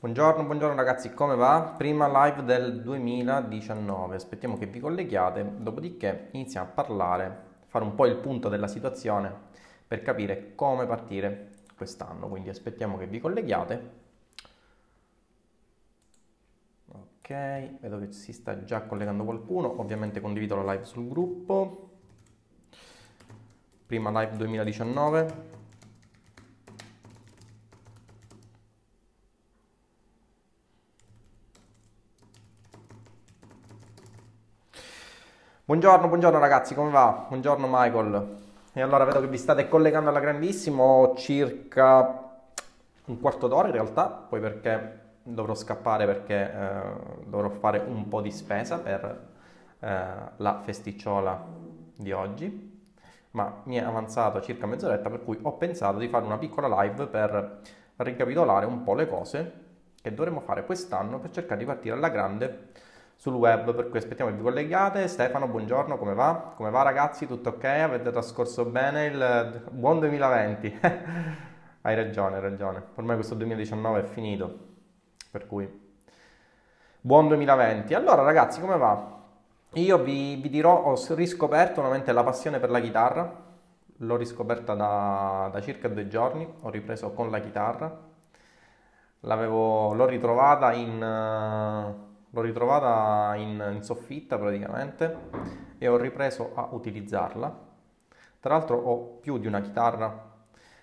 Buongiorno, buongiorno ragazzi, come va? Prima live del 2019, aspettiamo che vi colleghiate, dopodiché iniziamo a parlare, fare un po' il punto della situazione per capire come partire quest'anno, quindi aspettiamo che vi colleghiate. Ok, vedo che si sta già collegando qualcuno, ovviamente condivido la live sul gruppo. Prima live 2019. Buongiorno, buongiorno ragazzi, come va? Buongiorno Michael. E allora vedo che vi state collegando alla grandissimo, circa un quarto d'ora in realtà, poi perché dovrò scappare perché eh, dovrò fare un po' di spesa per eh, la festicciola di oggi, ma mi è avanzato circa mezz'oretta per cui ho pensato di fare una piccola live per ricapitolare un po' le cose che dovremo fare quest'anno per cercare di partire alla grande sul web, per cui aspettiamo che vi collegate. Stefano, buongiorno, come va? Come va ragazzi? Tutto ok? Avete trascorso bene il buon 2020? hai ragione, hai ragione. Ormai questo 2019 è finito, per cui buon 2020. Allora ragazzi, come va? Io vi, vi dirò, ho riscoperto nuovamente la passione per la chitarra, l'ho riscoperta da, da circa due giorni, ho ripreso con la chitarra, L'avevo, l'ho ritrovata in... Uh, L'ho ritrovata in, in soffitta praticamente e ho ripreso a utilizzarla. Tra l'altro ho più di una chitarra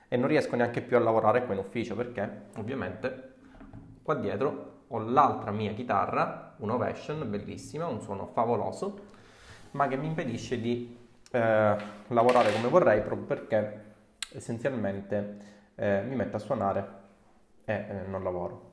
e non riesco neanche più a lavorare qua in ufficio perché ovviamente qua dietro ho l'altra mia chitarra, un Ovation bellissima, un suono favoloso, ma che mi impedisce di eh, lavorare come vorrei proprio perché essenzialmente eh, mi metto a suonare e eh, non lavoro.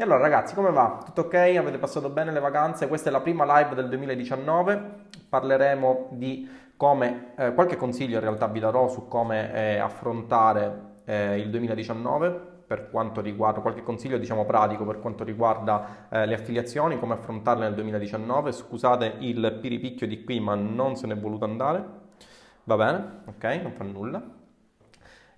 E allora ragazzi, come va? Tutto ok? Avete passato bene le vacanze? Questa è la prima live del 2019. Parleremo di come, eh, qualche consiglio in realtà vi darò su come eh, affrontare eh, il 2019 per quanto riguarda qualche consiglio diciamo pratico per quanto riguarda eh, le affiliazioni, come affrontarle nel 2019. Scusate il piripicchio di qui, ma non se n'è voluto andare. Va bene? Ok, non fa nulla.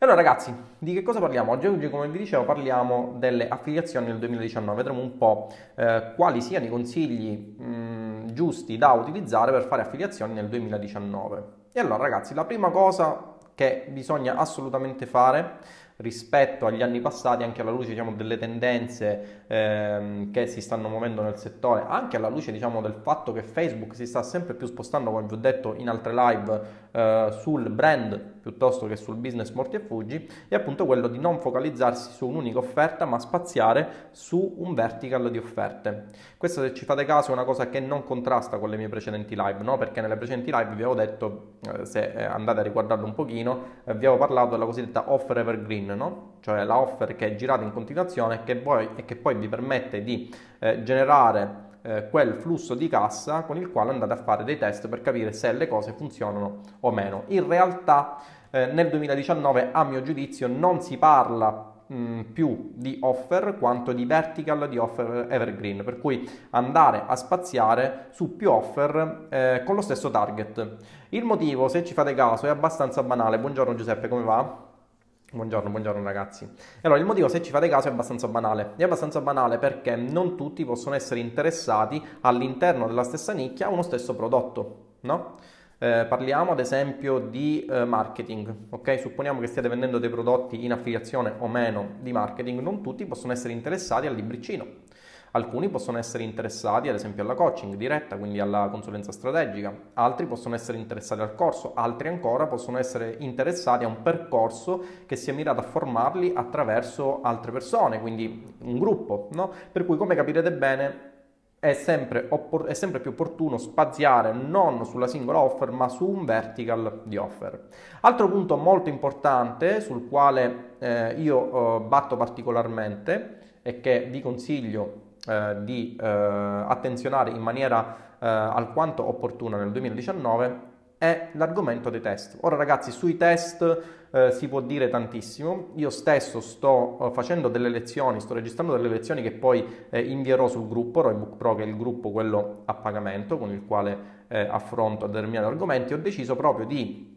Allora ragazzi, di che cosa parliamo? Oggi, oggi come vi dicevo parliamo delle affiliazioni nel 2019, vedremo un po' eh, quali siano i consigli mh, giusti da utilizzare per fare affiliazioni nel 2019. E allora ragazzi, la prima cosa che bisogna assolutamente fare rispetto agli anni passati, anche alla luce diciamo, delle tendenze ehm, che si stanno muovendo nel settore, anche alla luce diciamo, del fatto che Facebook si sta sempre più spostando, come vi ho detto in altre live, eh, sul brand piuttosto che sul business morti e fuggi, è appunto quello di non focalizzarsi su un'unica offerta, ma spaziare su un vertical di offerte. Questo, se ci fate caso, è una cosa che non contrasta con le mie precedenti live, no? perché nelle precedenti live vi avevo detto, eh, se eh, andate a riguardarlo un pochino, eh, vi avevo parlato della cosiddetta offer evergreen, no? cioè la offer che è girata in continuazione e che, poi, e che poi vi permette di eh, generare eh, quel flusso di cassa con il quale andate a fare dei test per capire se le cose funzionano o meno. In realtà eh, nel 2019 a mio giudizio non si parla più di offer quanto di vertical di offer evergreen, per cui andare a spaziare su più offer eh, con lo stesso target. Il motivo, se ci fate caso, è abbastanza banale. Buongiorno Giuseppe, come va? Buongiorno, buongiorno ragazzi. Allora, il motivo, se ci fate caso, è abbastanza banale. È abbastanza banale perché non tutti possono essere interessati all'interno della stessa nicchia a uno stesso prodotto, no? Eh, parliamo ad esempio di eh, marketing, ok? Supponiamo che stiate vendendo dei prodotti in affiliazione o meno di marketing, non tutti possono essere interessati al libricino Alcuni possono essere interessati ad esempio alla coaching diretta, quindi alla consulenza strategica, altri possono essere interessati al corso, altri ancora possono essere interessati a un percorso che sia mirato a formarli attraverso altre persone, quindi un gruppo, no? Per cui come capirete bene è sempre, oppor- è sempre, più opportuno spaziare non sulla singola offer ma su un vertical di offer. Altro punto molto importante sul quale eh, io eh, batto particolarmente e che vi consiglio eh, di eh, attenzionare in maniera eh, alquanto opportuna nel 2019 è l'argomento dei test. Ora ragazzi, sui test eh, si può dire tantissimo. Io stesso sto uh, facendo delle lezioni, sto registrando delle lezioni che poi eh, invierò sul gruppo Roybook Pro, che è il gruppo quello a pagamento con il quale eh, affronto determinati argomenti. Ho deciso proprio di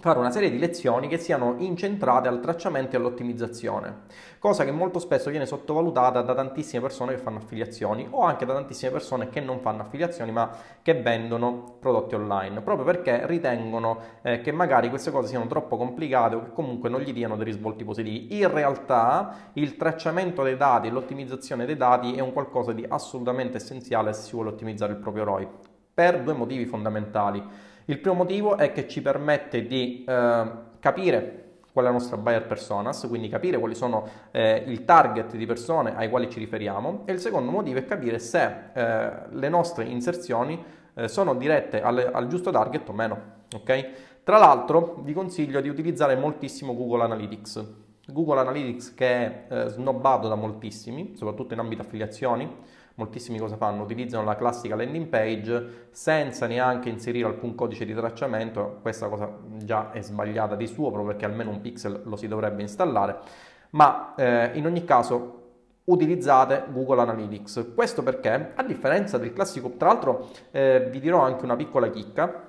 fare una serie di lezioni che siano incentrate al tracciamento e all'ottimizzazione, cosa che molto spesso viene sottovalutata da tantissime persone che fanno affiliazioni o anche da tantissime persone che non fanno affiliazioni ma che vendono prodotti online, proprio perché ritengono eh, che magari queste cose siano troppo complicate o che comunque non gli diano dei risvolti positivi. In realtà il tracciamento dei dati e l'ottimizzazione dei dati è un qualcosa di assolutamente essenziale se si vuole ottimizzare il proprio ROI, per due motivi fondamentali. Il primo motivo è che ci permette di eh, capire qual è la nostra buyer personas, quindi capire quali sono eh, il target di persone ai quali ci riferiamo e il secondo motivo è capire se eh, le nostre inserzioni eh, sono dirette al, al, giusto target o meno. Okay? Tra l'altro vi consiglio di utilizzare moltissimo Google Analytics. Google Analytics che è eh, snobbato da moltissimi, soprattutto in ambito affiliazioni, moltissimi cosa fanno? Utilizzano la classica landing page senza neanche inserire alcun codice di tracciamento, questa cosa già è sbagliata di suo proprio perché almeno un pixel lo si dovrebbe installare, ma eh, in ogni caso utilizzate Google Analytics. Questo perché, a differenza del classico, tra l'altro eh, vi dirò anche una piccola chicca,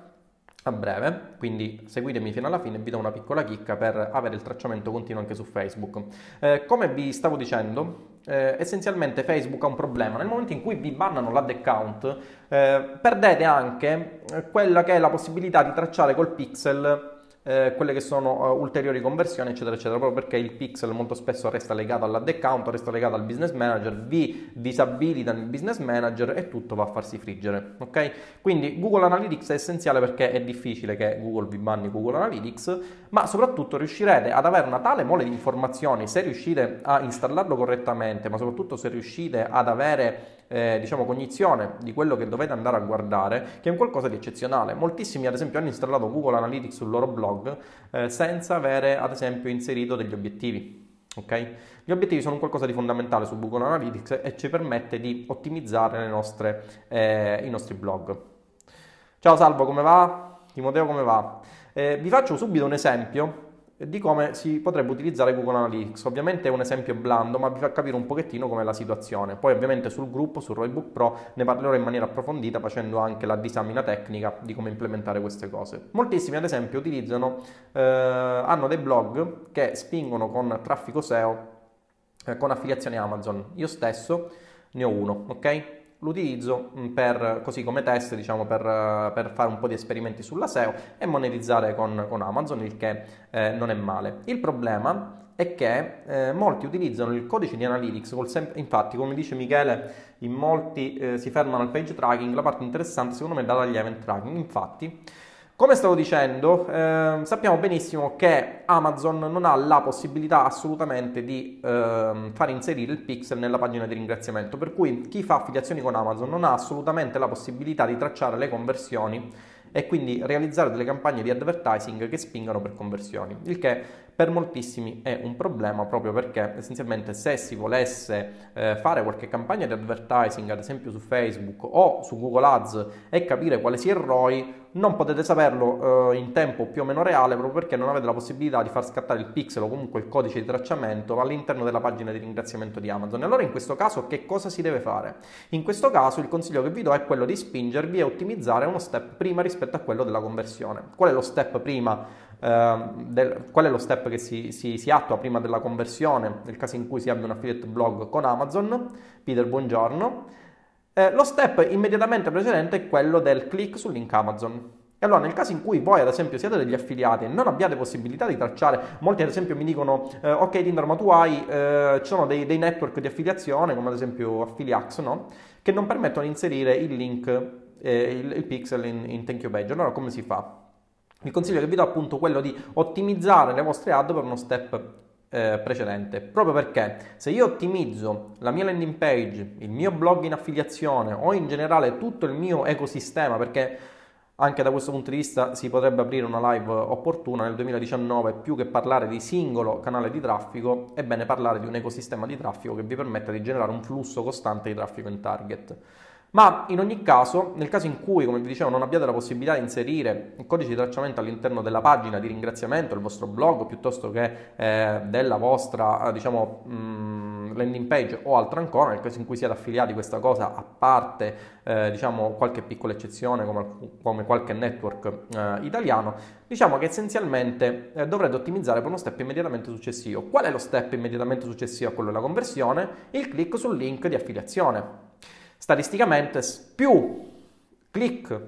a breve, quindi seguitemi fino alla fine, vi do una piccola chicca per avere il tracciamento continuo anche su Facebook. Eh, come vi stavo dicendo, eh, essenzialmente Facebook ha un problema. Nel momento in cui vi bannano l'ad account, eh, perdete anche quella che è la possibilità di tracciare col pixel eh, quelle che sono uh, ulteriori conversioni, eccetera, eccetera, proprio perché il pixel molto spesso resta legato all'ad account, resta legato al business manager, vi disabilitano il business manager e tutto va a farsi friggere, ok? Quindi Google Analytics è essenziale perché è difficile che Google vi banni Google Analytics, ma soprattutto riuscirete ad avere una tale mole di informazioni se riuscite a installarlo correttamente, ma soprattutto se riuscite ad avere eh, diciamo, cognizione di quello che dovete andare a guardare, che è un qualcosa di eccezionale. Moltissimi, ad esempio, hanno installato Google Analytics sul loro blog eh, senza avere, ad esempio, inserito degli obiettivi. Okay? Gli obiettivi sono qualcosa di fondamentale su Google Analytics e ci permette di ottimizzare nostre, eh, i nostri blog. Ciao Salvo, come va? Timoteo, come va? Eh, vi faccio subito un esempio di come si potrebbe utilizzare Google Analytics. Ovviamente è un esempio blando, ma vi fa capire un pochettino com'è la situazione. Poi ovviamente sul gruppo, sul Roybook Pro, ne parlerò in maniera approfondita facendo anche la disamina tecnica di come implementare queste cose. Moltissimi ad esempio utilizzano, eh, hanno dei blog che spingono con traffico SEO, eh, con affiliazione Amazon. Io stesso ne ho uno, ok? L'utilizzo mm, per, così come test, diciamo, per, per, fare un po' di esperimenti sulla SEO e monetizzare con, con Amazon, il che eh, non è male. Il problema è che eh, molti utilizzano il codice di Analytics, sem- infatti come dice Michele, in molti eh, si fermano al page tracking, la parte interessante secondo me è data agli event tracking, infatti come stavo dicendo, eh, sappiamo benissimo che Amazon non ha la possibilità assolutamente di eh, far inserire il pixel nella pagina di ringraziamento, per cui chi fa affiliazioni con Amazon non ha assolutamente la possibilità di tracciare le conversioni e quindi realizzare delle campagne di advertising che spingano per conversioni, il che per moltissimi è un problema proprio perché essenzialmente se si volesse eh, fare qualche campagna di advertising ad esempio su Facebook o su Google Ads e capire quale sia il ROI non potete saperlo eh, in tempo più o meno reale proprio perché non avete la possibilità di far scattare il pixel o comunque il codice di tracciamento all'interno della pagina di ringraziamento di Amazon. E allora in questo caso che cosa si deve fare? In questo caso il consiglio che vi do è quello di spingervi a ottimizzare uno step prima rispetto a quello della conversione. Qual è lo step prima? Ehm, del, qual è lo step che si, si, si, attua prima della conversione nel caso in cui si abbia un affiliate blog con Amazon. Peter, buongiorno. Eh, lo step immediatamente precedente è quello del click sul link Amazon. E allora nel caso in cui voi ad esempio siete degli affiliati e non abbiate possibilità di tracciare, molti ad esempio mi dicono eh, ok Tinder ma tu hai, eh, ci sono dei, dei, network di affiliazione come ad esempio Affiliax no? che non permettono di inserire il link, eh, il, il, pixel in, in thank you page. Allora come si fa? Il consiglio che vi do è appunto quello di ottimizzare le vostre ad per uno step eh, precedente, proprio perché se io ottimizzo la mia landing page, il mio blog in affiliazione o in generale tutto il mio ecosistema, perché anche da questo punto di vista si potrebbe aprire una live opportuna nel 2019, più che parlare di singolo canale di traffico, è bene parlare di un ecosistema di traffico che vi permetta di generare un flusso costante di traffico in target. Ma in ogni caso, nel caso in cui, come vi dicevo, non abbiate la possibilità di inserire il codice di tracciamento all'interno della pagina di ringraziamento del vostro blog piuttosto che eh, della vostra, eh, diciamo, mh, mm, landing page o altro ancora, nel caso in cui siate affiliati questa cosa, a parte, eh, diciamo, qualche piccola eccezione come, come qualche network eh, italiano, diciamo che essenzialmente eh, dovrete ottimizzare per uno step immediatamente successivo. Qual è lo step immediatamente successivo a quello della conversione? Il click sul link di affiliazione. Statisticamente più click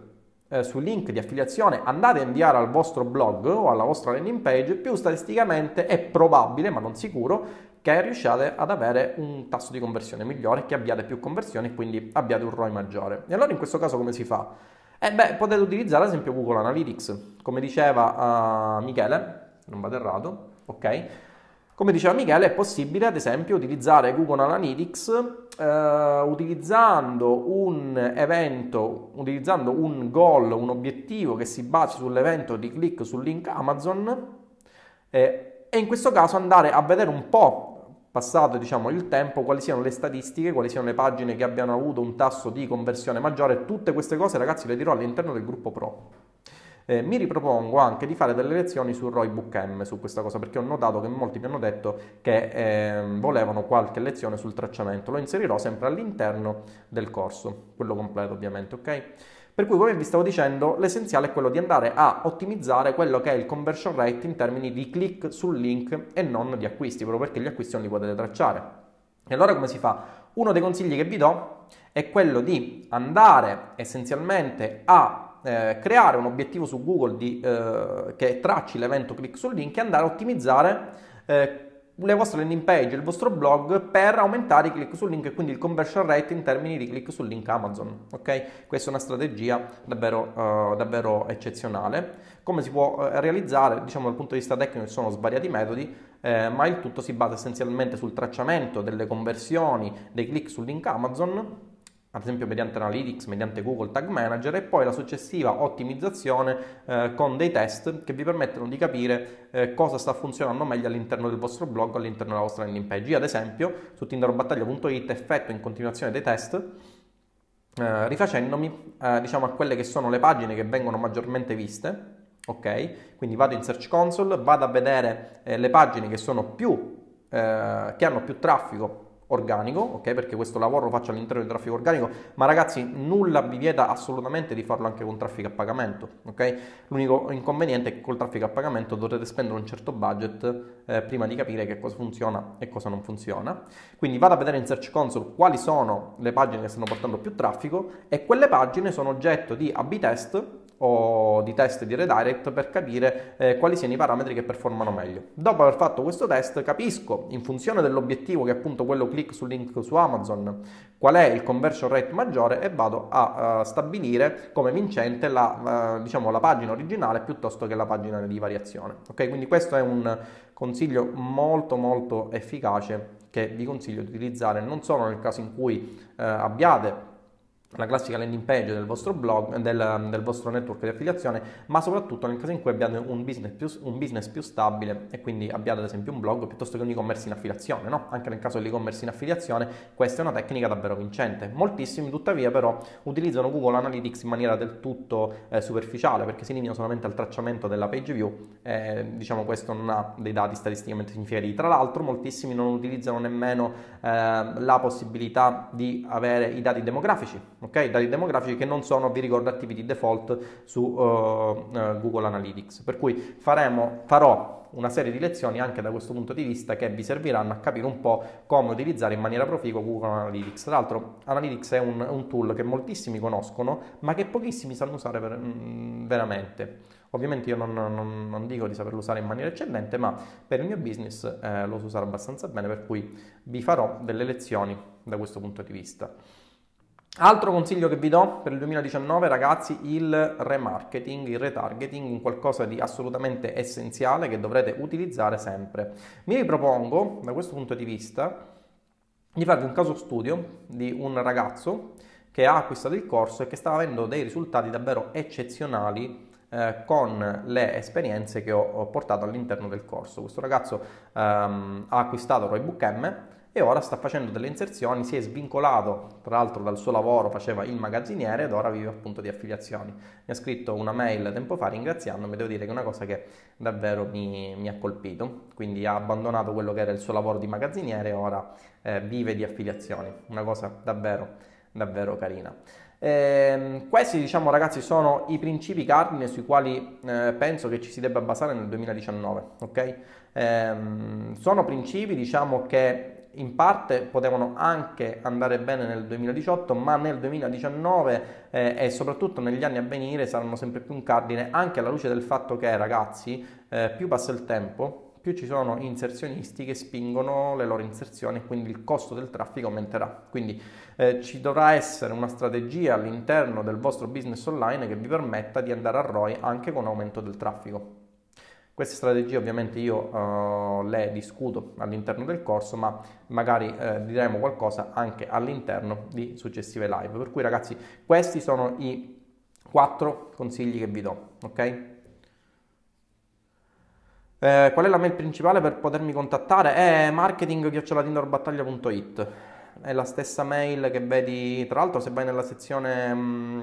eh, sul link di affiliazione andate a inviare al vostro blog o alla vostra landing page, più statisticamente è probabile, ma non sicuro, che riusciate ad avere un tasso di conversione migliore, che abbiate più conversioni e quindi abbiate un ROI maggiore. E allora in questo caso come si fa? Eh beh, potete utilizzare ad esempio Google Analytics, come diceva uh, Michele, non vado errato, ok? Come diceva Michele, è possibile ad esempio utilizzare Google Analytics eh, utilizzando un evento, utilizzando un goal, un obiettivo che si basi sull'evento di click sul link Amazon eh, e in questo caso andare a vedere un po' passato diciamo, il tempo, quali siano le statistiche, quali siano le pagine che abbiano avuto un tasso di conversione maggiore. Tutte queste cose, ragazzi, le dirò all'interno del gruppo Pro. Eh, mi ripropongo anche di fare delle lezioni su Roy Book M su questa cosa perché ho notato che molti mi hanno detto che eh, volevano qualche lezione sul tracciamento. Lo inserirò sempre all'interno del corso, quello completo ovviamente, ok? Per cui, come vi stavo dicendo, l'essenziale è quello di andare a ottimizzare quello che è il conversion rate in termini di click sul link e non di acquisti, proprio perché gli acquisti non li potete tracciare. E allora come si fa? Uno dei consigli che vi do è quello di andare essenzialmente a eh, creare un obiettivo su Google di, eh, che tracci l'evento click sul link e andare a ottimizzare eh, le vostre landing page, il vostro blog per aumentare i click sul link e quindi il conversion rate in termini di click sul link Amazon. Ok? Questa è una strategia davvero, uh, davvero eccezionale. Come si può uh, realizzare? Diciamo dal punto di vista tecnico ci sono svariati metodi, eh, ma il tutto si basa essenzialmente sul tracciamento delle conversioni dei click sul link Amazon ad esempio mediante Analytics, mediante Google Tag Manager e poi la successiva ottimizzazione eh, con dei test che vi permettono di capire eh, cosa sta funzionando meglio all'interno del vostro blog all'interno della vostra landing page. Io ad esempio su tinderbattaglia.it effetto in continuazione dei test eh, rifacendomi eh, diciamo a quelle che sono le pagine che vengono maggiormente viste, ok? Quindi vado in Search Console, vado a vedere eh, le pagine che sono più eh, che hanno più traffico organico, ok? Perché questo lavoro lo faccio all'interno di traffico organico, ma ragazzi nulla vi vieta assolutamente di farlo anche con traffico a pagamento, ok? L'unico inconveniente è che col traffico a pagamento dovrete spendere un certo budget eh, prima di capire che cosa funziona e cosa non funziona. Quindi vado a vedere in Search Console quali sono le pagine che stanno portando più traffico e quelle pagine sono oggetto di A-B test o di test di redirect per capire eh, quali siano i parametri che performano meglio. Dopo aver fatto questo test capisco in funzione dell'obiettivo che è appunto quello click su link su Amazon qual è il conversion rate maggiore e vado a uh, stabilire come vincente la, uh, diciamo, la pagina originale piuttosto che la pagina di variazione. Ok, quindi questo è un consiglio molto molto efficace che vi consiglio di utilizzare non solo nel caso in cui uh, abbiate la classica landing page del vostro blog, del, del, vostro network di affiliazione, ma soprattutto nel caso in cui abbiate un business, più, un business più stabile e quindi abbiate ad esempio un blog piuttosto che un e-commerce in affiliazione, no? Anche nel caso dell'e-commerce in affiliazione, questa è una tecnica davvero vincente. Moltissimi tuttavia però utilizzano Google Analytics in maniera del tutto eh, superficiale perché si limita solamente al tracciamento della page view, eh, diciamo questo non ha dei dati statisticamente significativi. Tra l'altro moltissimi non utilizzano nemmeno eh, la possibilità di avere i dati demografici ok? Dati demografici che non sono, vi ricordo, attivi di default su uh, uh, Google Analytics. Per cui faremo, farò una serie di lezioni anche da questo punto di vista che vi serviranno a capire un po' come utilizzare in maniera proficua Google Analytics. Tra l'altro Analytics è un, un tool che moltissimi conoscono ma che pochissimi sanno usare per, mm, veramente. Ovviamente io non, non, non, dico di saperlo usare in maniera eccellente, ma per il mio business eh, lo so usare abbastanza bene, per cui vi farò delle lezioni da questo punto di vista. Altro consiglio che vi do per il 2019 ragazzi, il remarketing, il retargeting, un qualcosa di assolutamente essenziale che dovrete utilizzare sempre. Mi ripropongo da questo punto di vista di farvi un caso studio di un ragazzo che ha acquistato il corso e che sta avendo dei risultati davvero eccezionali eh, con le esperienze che ho, portato all'interno del corso. Questo ragazzo ehm, ha acquistato Roybook M e ora sta facendo delle inserzioni, si è svincolato tra l'altro dal suo lavoro, faceva il magazziniere ed ora vive appunto di affiliazioni. Mi ha scritto una mail tempo fa ringraziandomi, devo dire che è una cosa che davvero mi, mi ha colpito, quindi ha abbandonato quello che era il suo lavoro di magazziniere e ora eh, vive di affiliazioni, una cosa davvero, davvero carina. Eh, questi, diciamo, ragazzi, sono i principi cardine sui quali eh, penso che ci si debba basare nel 2019. Ok? Eh, sono principi, diciamo, che in parte potevano anche andare bene nel 2018, ma nel 2019 eh, e soprattutto negli anni a venire saranno sempre più un cardine, anche alla luce del fatto che, ragazzi, eh, più passa il tempo, più ci sono inserzionisti che spingono le loro inserzioni e quindi il costo del traffico aumenterà. Quindi eh, ci dovrà essere una strategia all'interno del vostro business online che vi permetta di andare a ROI anche con aumento del traffico. Queste strategie ovviamente io uh, le discuto all'interno del corso, ma magari eh, diremo qualcosa anche all'interno di successive live. Per cui ragazzi, questi sono i quattro consigli che vi do, ok? Eh, qual è la mail principale per potermi contattare? È marketing.it È la stessa mail che vedi, tra l'altro se vai nella sezione mh, mm,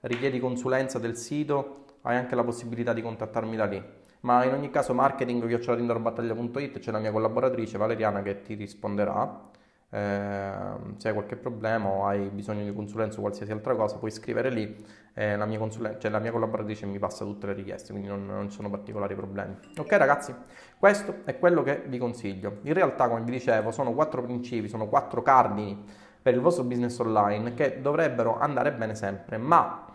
richiedi consulenza del sito hai anche la possibilità di contattarmi da lì. Ma in ogni caso marketing.it c'è la mia collaboratrice Valeriana che ti risponderà eh, se hai qualche problema o hai bisogno di consulenza o qualsiasi altra cosa, puoi scrivere lì. Eh, la, mia consulen- cioè, la mia collaboratrice mi passa tutte le richieste, quindi non, non ci sono particolari problemi. Ok, ragazzi, questo è quello che vi consiglio. In realtà, come vi dicevo, sono quattro principi, sono quattro cardini per il vostro business online che dovrebbero andare bene sempre, ma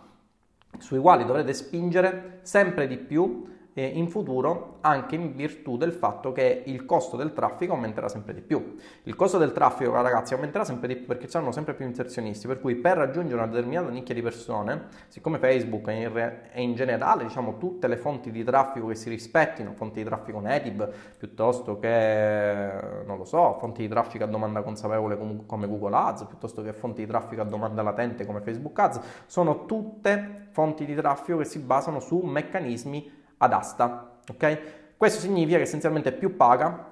sui quali dovrete spingere sempre di più eh, in futuro anche in virtù del fatto che il costo del traffico aumenterà sempre di più. Il costo del traffico, ragazzi, aumenterà sempre di più perché ci saranno sempre più inserzionisti, per cui per raggiungere una determinata nicchia di persone, siccome Facebook e in, re- in generale, diciamo, tutte le fonti di traffico che si rispettino, fonti di traffico native, piuttosto che, non lo so, fonti di traffico a domanda consapevole come Google Ads, piuttosto che fonti di traffico a domanda latente come Facebook Ads, sono tutte fonti di traffico che si basano su meccanismi ad asta. Ok? Questo significa che essenzialmente più paga,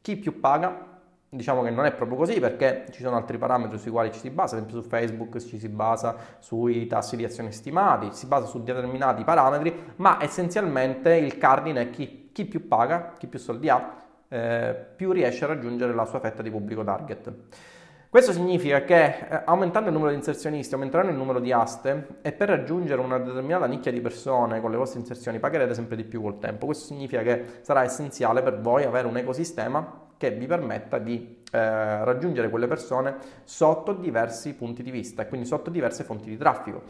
chi più paga, diciamo che non è proprio così perché ci sono altri parametri sui quali ci si basa, ad esempio su Facebook ci si basa sui tassi di azione stimati, si basa su determinati parametri, ma essenzialmente il cardine è chi, chi più paga, chi più soldi ha, eh, più riesce a raggiungere la sua fetta di pubblico target. Questo significa che eh, aumentando il numero di inserzionisti aumenteranno il numero di aste e per raggiungere una determinata nicchia di persone con le vostre inserzioni pagherete sempre di più col tempo. Questo significa che sarà essenziale per voi avere un ecosistema che vi permetta di eh, raggiungere quelle persone sotto diversi punti di vista e quindi sotto diverse fonti di traffico.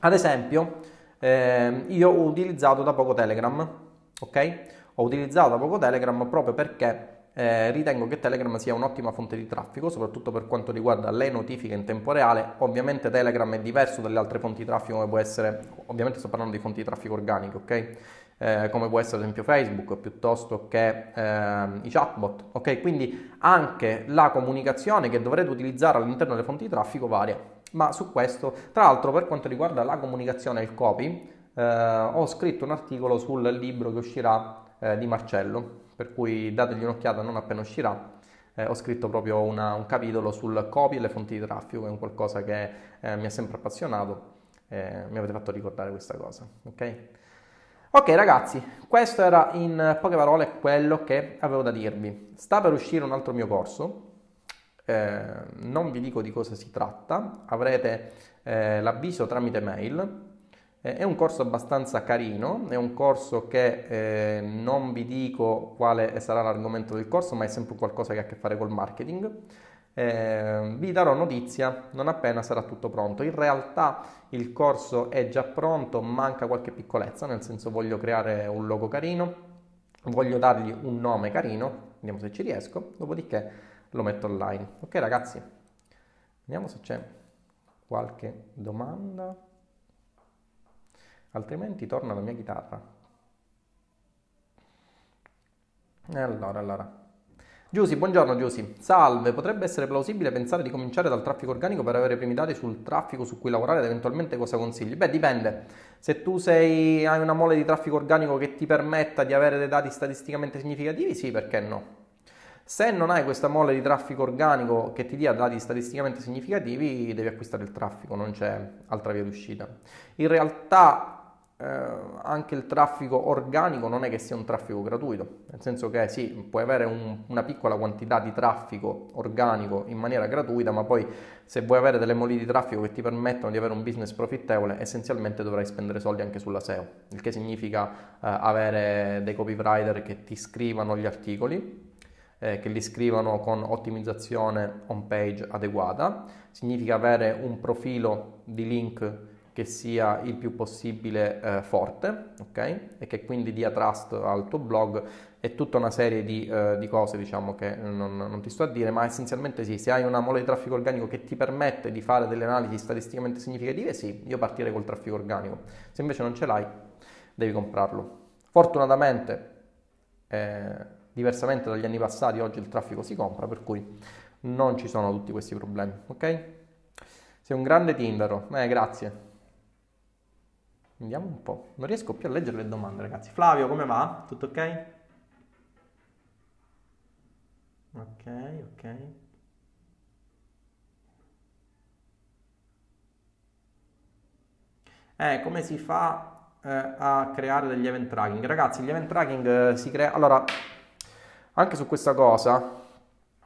Ad esempio, eh, io ho utilizzato da poco Telegram, ok? Ho utilizzato da poco Telegram proprio perché eh, ritengo che Telegram sia un'ottima fonte di traffico, soprattutto per quanto riguarda le notifiche in tempo reale. Ovviamente Telegram è diverso dalle altre fonti di traffico, come può essere, ovviamente sto parlando di fonti di traffico organiche, ok? Eh, come può essere ad esempio Facebook piuttosto che eh, i chatbot, ok? Quindi anche la comunicazione che dovrete utilizzare all'interno delle fonti di traffico varia. Ma su questo, tra l'altro, per quanto riguarda la comunicazione e il copy, eh, ho scritto un articolo sul libro che uscirà eh, di Marcello, per cui dategli un'occhiata non appena uscirà. Eh, ho scritto proprio una, un capitolo sul copy e le fonti di traffico, che è un qualcosa che eh, mi ha sempre appassionato. Eh, mi avete fatto ricordare questa cosa, ok? Ok ragazzi, questo era in poche parole quello che avevo da dirvi. Sta per uscire un altro mio corso, eh, non vi dico di cosa si tratta, avrete eh, l'avviso tramite mail, è un corso abbastanza carino, è un corso che eh, non vi dico quale sarà l'argomento del corso, ma è sempre qualcosa che ha a che fare col marketing. Eh, vi darò notizia non appena sarà tutto pronto. In realtà il corso è già pronto, manca qualche piccolezza, nel senso voglio creare un logo carino, voglio dargli un nome carino, vediamo se ci riesco, dopodiché lo metto online. Ok ragazzi, vediamo se c'è qualche domanda altrimenti torna la mia chitarra. Allora, allora. Giusy, buongiorno Giusy. Salve, potrebbe essere plausibile pensare di cominciare dal traffico organico per avere i primi dati sul traffico su cui lavorare ed eventualmente cosa consigli? Beh, dipende. Se tu sei, hai una mole di traffico organico che ti permetta di avere dei dati statisticamente significativi, sì, perché no? Se non hai questa mole di traffico organico che ti dia dati statisticamente significativi, devi acquistare il traffico, non c'è altra via d'uscita. In realtà eh, anche il traffico organico non è che sia un traffico gratuito, nel senso che sì, puoi avere un, una piccola quantità di traffico organico in maniera gratuita, ma poi se vuoi avere delle moli di traffico che ti permettono di avere un business profittevole, essenzialmente dovrai spendere soldi anche sulla SEO, il che significa eh, avere dei copywriter che ti scrivano gli articoli, eh, che li scrivano con ottimizzazione home page adeguata, significa avere un profilo di link che sia il più possibile eh, forte, ok? E che quindi dia trust al tuo blog e tutta una serie di, eh, di cose, diciamo, che non, non, ti sto a dire, ma essenzialmente sì, se hai una mole di traffico organico che ti permette di fare delle analisi statisticamente significative, sì, io partirei col traffico organico. Se invece non ce l'hai, devi comprarlo. Fortunatamente, eh, diversamente dagli anni passati, oggi il traffico si compra, per cui non ci sono tutti questi problemi, ok? Sei un grande Tindaro, eh, grazie. Vediamo un po'. Non riesco più a leggere le domande, ragazzi. Flavio, come va? Tutto ok? Ok, ok. Eh, come si fa eh, a creare degli event tracking? Ragazzi, gli event tracking eh, si crea... Allora, anche su questa cosa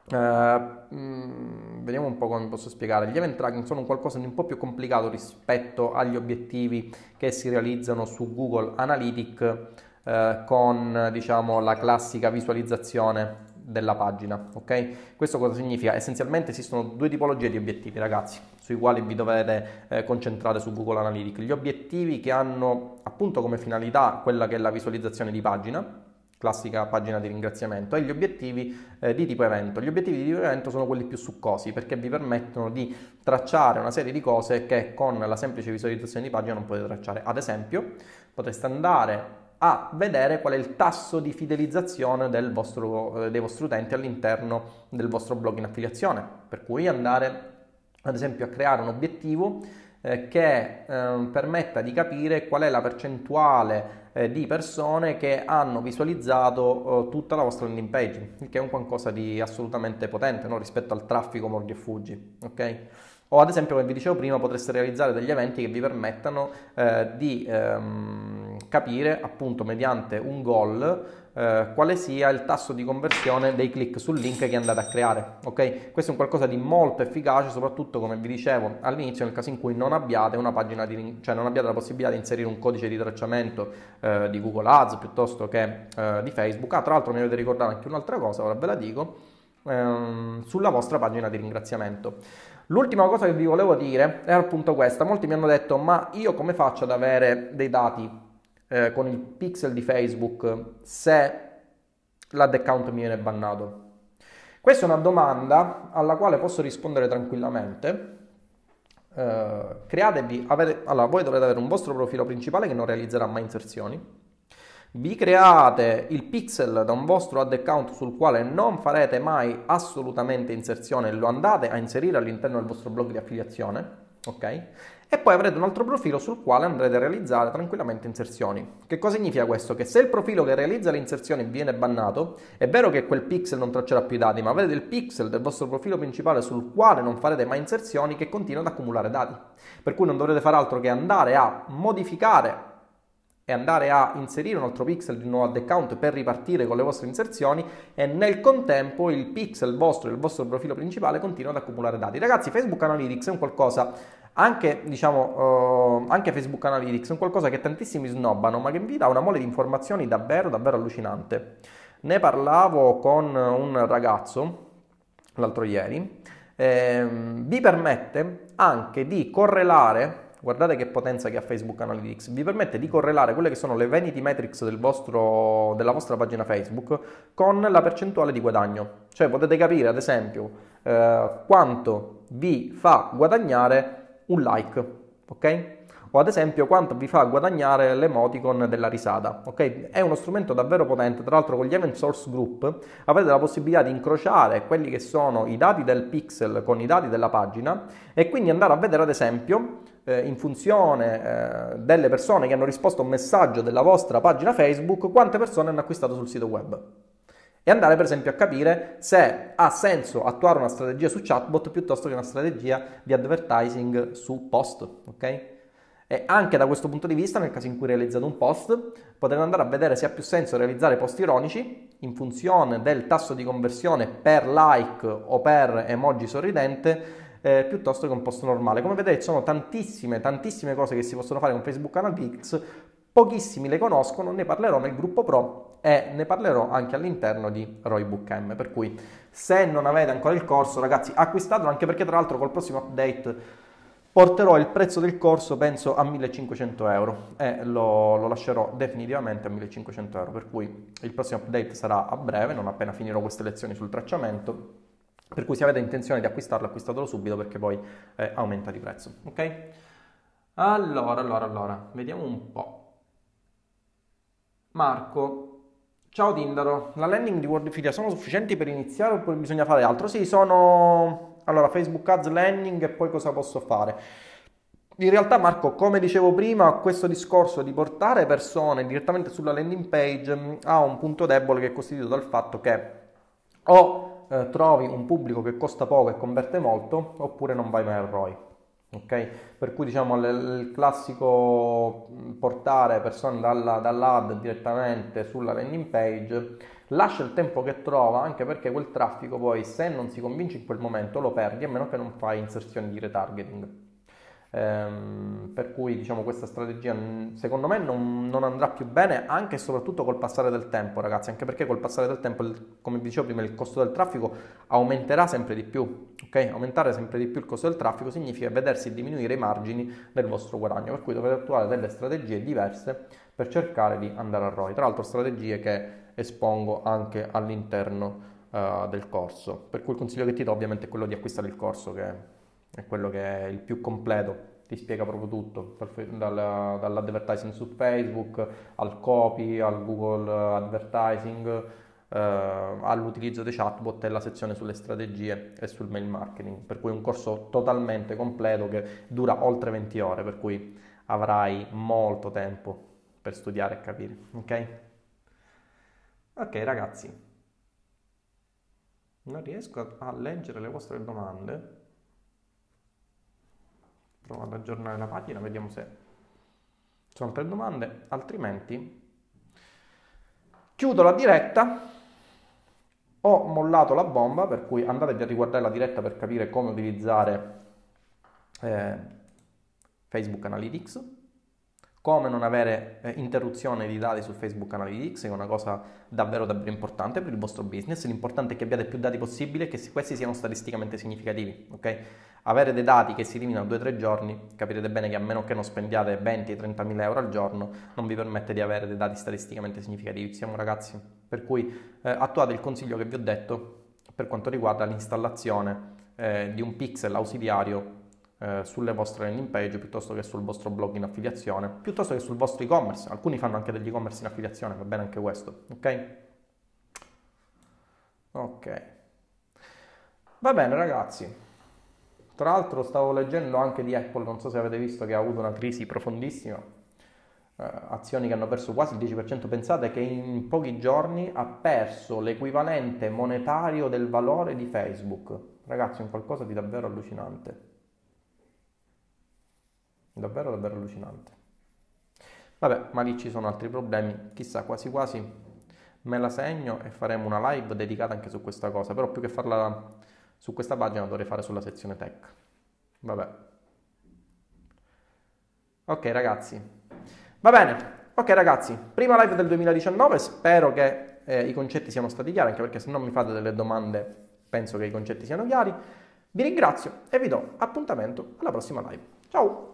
Uh, mh, vediamo un po' come posso spiegare. Gli event tracking sono qualcosa di un po' più complicato rispetto agli obiettivi che si realizzano su Google Analytics uh, con diciamo la classica visualizzazione della pagina. Ok? Questo cosa significa? Essenzialmente esistono due tipologie di obiettivi, ragazzi, sui quali vi dovete eh, concentrare su Google Analytics. Gli obiettivi che hanno appunto come finalità quella che è la visualizzazione di pagina classica pagina di ringraziamento, e gli obiettivi eh, di tipo evento. Gli obiettivi di tipo evento sono quelli più succosi perché vi permettono di tracciare una serie di cose che con la semplice visualizzazione di pagina non potete tracciare. Ad esempio, potreste andare a vedere qual è il tasso di fidelizzazione vostro, eh, dei vostri utenti all'interno del vostro blog in affiliazione, per cui andare ad esempio a creare un obiettivo eh, che eh, permetta di capire qual è la percentuale eh, di persone che hanno visualizzato eh, tutta la vostra landing page, che è un qualcosa di assolutamente potente no? rispetto al traffico mordi e fuggi. ok? O ad esempio, come vi dicevo prima, potreste realizzare degli eventi che vi permettano eh, di ehm, capire appunto mediante un goal eh, quale sia il tasso di conversione dei click sul link che andate a creare. Ok? Questo è un qualcosa di molto efficace, soprattutto come vi dicevo all'inizio, nel caso in cui non abbiate una pagina di, cioè non abbiate la possibilità di inserire un codice di tracciamento eh, di Google Ads piuttosto che eh, di Facebook. Ah, tra l'altro mi dovete ricordare anche un'altra cosa, ora ve la dico, ehm, sulla vostra pagina di ringraziamento. L'ultima cosa che vi volevo dire è appunto questa. Molti mi hanno detto: Ma io come faccio ad avere dei dati eh, con il pixel di Facebook se l'ad account mi viene bannato? Questa è una domanda alla quale posso rispondere tranquillamente. Uh, createvi, avete, allora voi dovrete avere un vostro profilo principale che non realizzerà mai inserzioni. Vi create il pixel da un vostro ad account sul quale non farete mai assolutamente inserzione, lo andate a inserire all'interno del vostro blog di affiliazione, ok? e poi avrete un altro profilo sul quale andrete a realizzare tranquillamente inserzioni. Che cosa significa questo? Che se il profilo che realizza le inserzioni viene bannato, è vero che quel pixel non traccerà più i dati, ma avete il pixel del vostro profilo principale sul quale non farete mai inserzioni che continua ad accumulare dati. Per cui non dovrete fare altro che andare a modificare e andare a inserire un altro pixel di un nuovo ad account per ripartire con le vostre inserzioni e nel contempo il pixel vostro, il vostro profilo principale continua ad accumulare dati. Ragazzi, Facebook Analytics è un qualcosa anche, diciamo, uh, anche Facebook Analytics è un qualcosa che tantissimi snobbano, ma che vi dà una mole di informazioni davvero, davvero allucinante. Ne parlavo con un ragazzo l'altro ieri, eh, vi permette anche di correlare guardate che potenza che ha Facebook Analytics, vi permette di correlare quelle che sono le vanity metrics del vostro, della vostra pagina Facebook con la percentuale di guadagno. Cioè potete capire ad esempio eh, quanto vi fa guadagnare un like, ok? O ad esempio quanto vi fa guadagnare l'emoticon della risata, ok? È uno strumento davvero potente, tra l'altro con gli event source group avete la possibilità di incrociare quelli che sono i dati del pixel con i dati della pagina e quindi andare a vedere ad esempio in funzione eh, delle persone che hanno risposto a un messaggio della vostra pagina Facebook quante persone hanno acquistato sul sito web e andare per esempio a capire se ha senso attuare una strategia su chatbot piuttosto che una strategia di advertising su post, ok? E anche da questo punto di vista, nel caso in cui realizzate un post, potete andare a vedere se ha più senso realizzare post ironici in funzione del tasso di conversione per like o per emoji sorridente eh, piuttosto che un post normale. Come vedete sono tantissime, tantissime cose che si possono fare con Facebook Analytics, pochissimi le conoscono, ne parlerò nel gruppo Pro e ne parlerò anche all'interno di Roybook M, per cui se non avete ancora il corso ragazzi acquistatelo anche perché tra l'altro col prossimo update porterò il prezzo del corso penso a 1500 euro. E lo, lo, lascerò definitivamente a 1500 euro. Per cui il prossimo update sarà a breve non appena finirò queste lezioni sul tracciamento per cui se avete intenzione di acquistarlo acquistatelo subito perché poi eh, aumenta di prezzo ok allora allora allora vediamo un po' Marco Ciao Tindaro, la landing di Wordfilia sono sufficienti per iniziare oppure bisogna fare altro? Sì, sono allora, Facebook Ads Landing e poi cosa posso fare? In realtà, Marco, come dicevo prima, questo discorso di portare persone direttamente sulla landing page mm, ha un punto debole che è costituito dal fatto che o eh, trovi un pubblico che costa poco e converte molto, oppure non vai mai al ROI. Ok? Per cui diciamo l- il classico portare persone dalla, dall'ad direttamente sulla landing page lascia il tempo che trova anche perché quel traffico poi se non si convince in quel momento lo perdi a meno che non fai inserzioni di retargeting. Ehm, per cui diciamo questa strategia secondo me non, non, andrà più bene anche e soprattutto col passare del tempo ragazzi. Anche perché col passare del tempo come vi dicevo prima il costo del traffico aumenterà sempre di più ok? Aumentare sempre di più il costo del traffico significa vedersi diminuire i margini del vostro guadagno. Per cui dovete attuare delle strategie diverse per cercare di andare a ROI. Tra l'altro strategie che espongo anche all'interno uh, del corso. Per cui il consiglio che ti do ovviamente è quello di acquistare il corso che è quello che è il più completo, ti spiega proprio tutto, dal, dall'advertising su Facebook al copy, al Google Advertising, Uh, all'utilizzo dei chatbot e la sezione sulle strategie e sul mail marketing, per cui un corso totalmente completo che dura oltre 20 ore, per cui avrai molto tempo per studiare e capire, ok? Ok ragazzi, non riesco a leggere le vostre domande. Provo ad aggiornare la pagina, vediamo se sono altre domande, altrimenti chiudo la diretta. Ho mollato la bomba, per cui andatevi a riguardare la diretta per capire come utilizzare eh, Facebook Analytics come non avere eh, interruzione di dati su Facebook Analytics, è una cosa davvero davvero importante per il vostro business, l'importante è che abbiate più dati possibili e che questi siano statisticamente significativi, ok? Avere dei dati che si eliminano 2-3 giorni, capirete bene che a meno che non spendiate 20-30 mila euro al giorno, non vi permette di avere dei dati statisticamente significativi, siamo ragazzi. Per cui eh, attuate il consiglio che vi ho detto per quanto riguarda l'installazione eh, di un pixel ausiliario eh, sulle vostre landing page piuttosto che sul vostro blog in affiliazione, piuttosto che sul vostro e-commerce. Alcuni fanno anche degli e-commerce in affiliazione, va bene anche questo, ok? Ok. Va bene ragazzi. Tra l'altro stavo leggendo anche di Apple, non so se avete visto che ha avuto una crisi profondissima, eh, azioni che hanno perso quasi il 10%, pensate che in pochi giorni ha perso l'equivalente monetario del valore di Facebook. Ragazzi, un qualcosa di davvero allucinante. Davvero, davvero allucinante. Vabbè, ma lì ci sono altri problemi, chissà, quasi quasi me la segno e faremo una live dedicata anche su questa cosa, però più che farla su questa pagina dovrei fare sulla sezione tech. Vabbè. Ok ragazzi. Va bene. Ok ragazzi, prima live del 2019, spero che eh, i concetti siano stati chiari, anche perché se non mi fate delle domande penso che i concetti siano chiari. Vi ringrazio e vi do appuntamento alla prossima live. Ciao!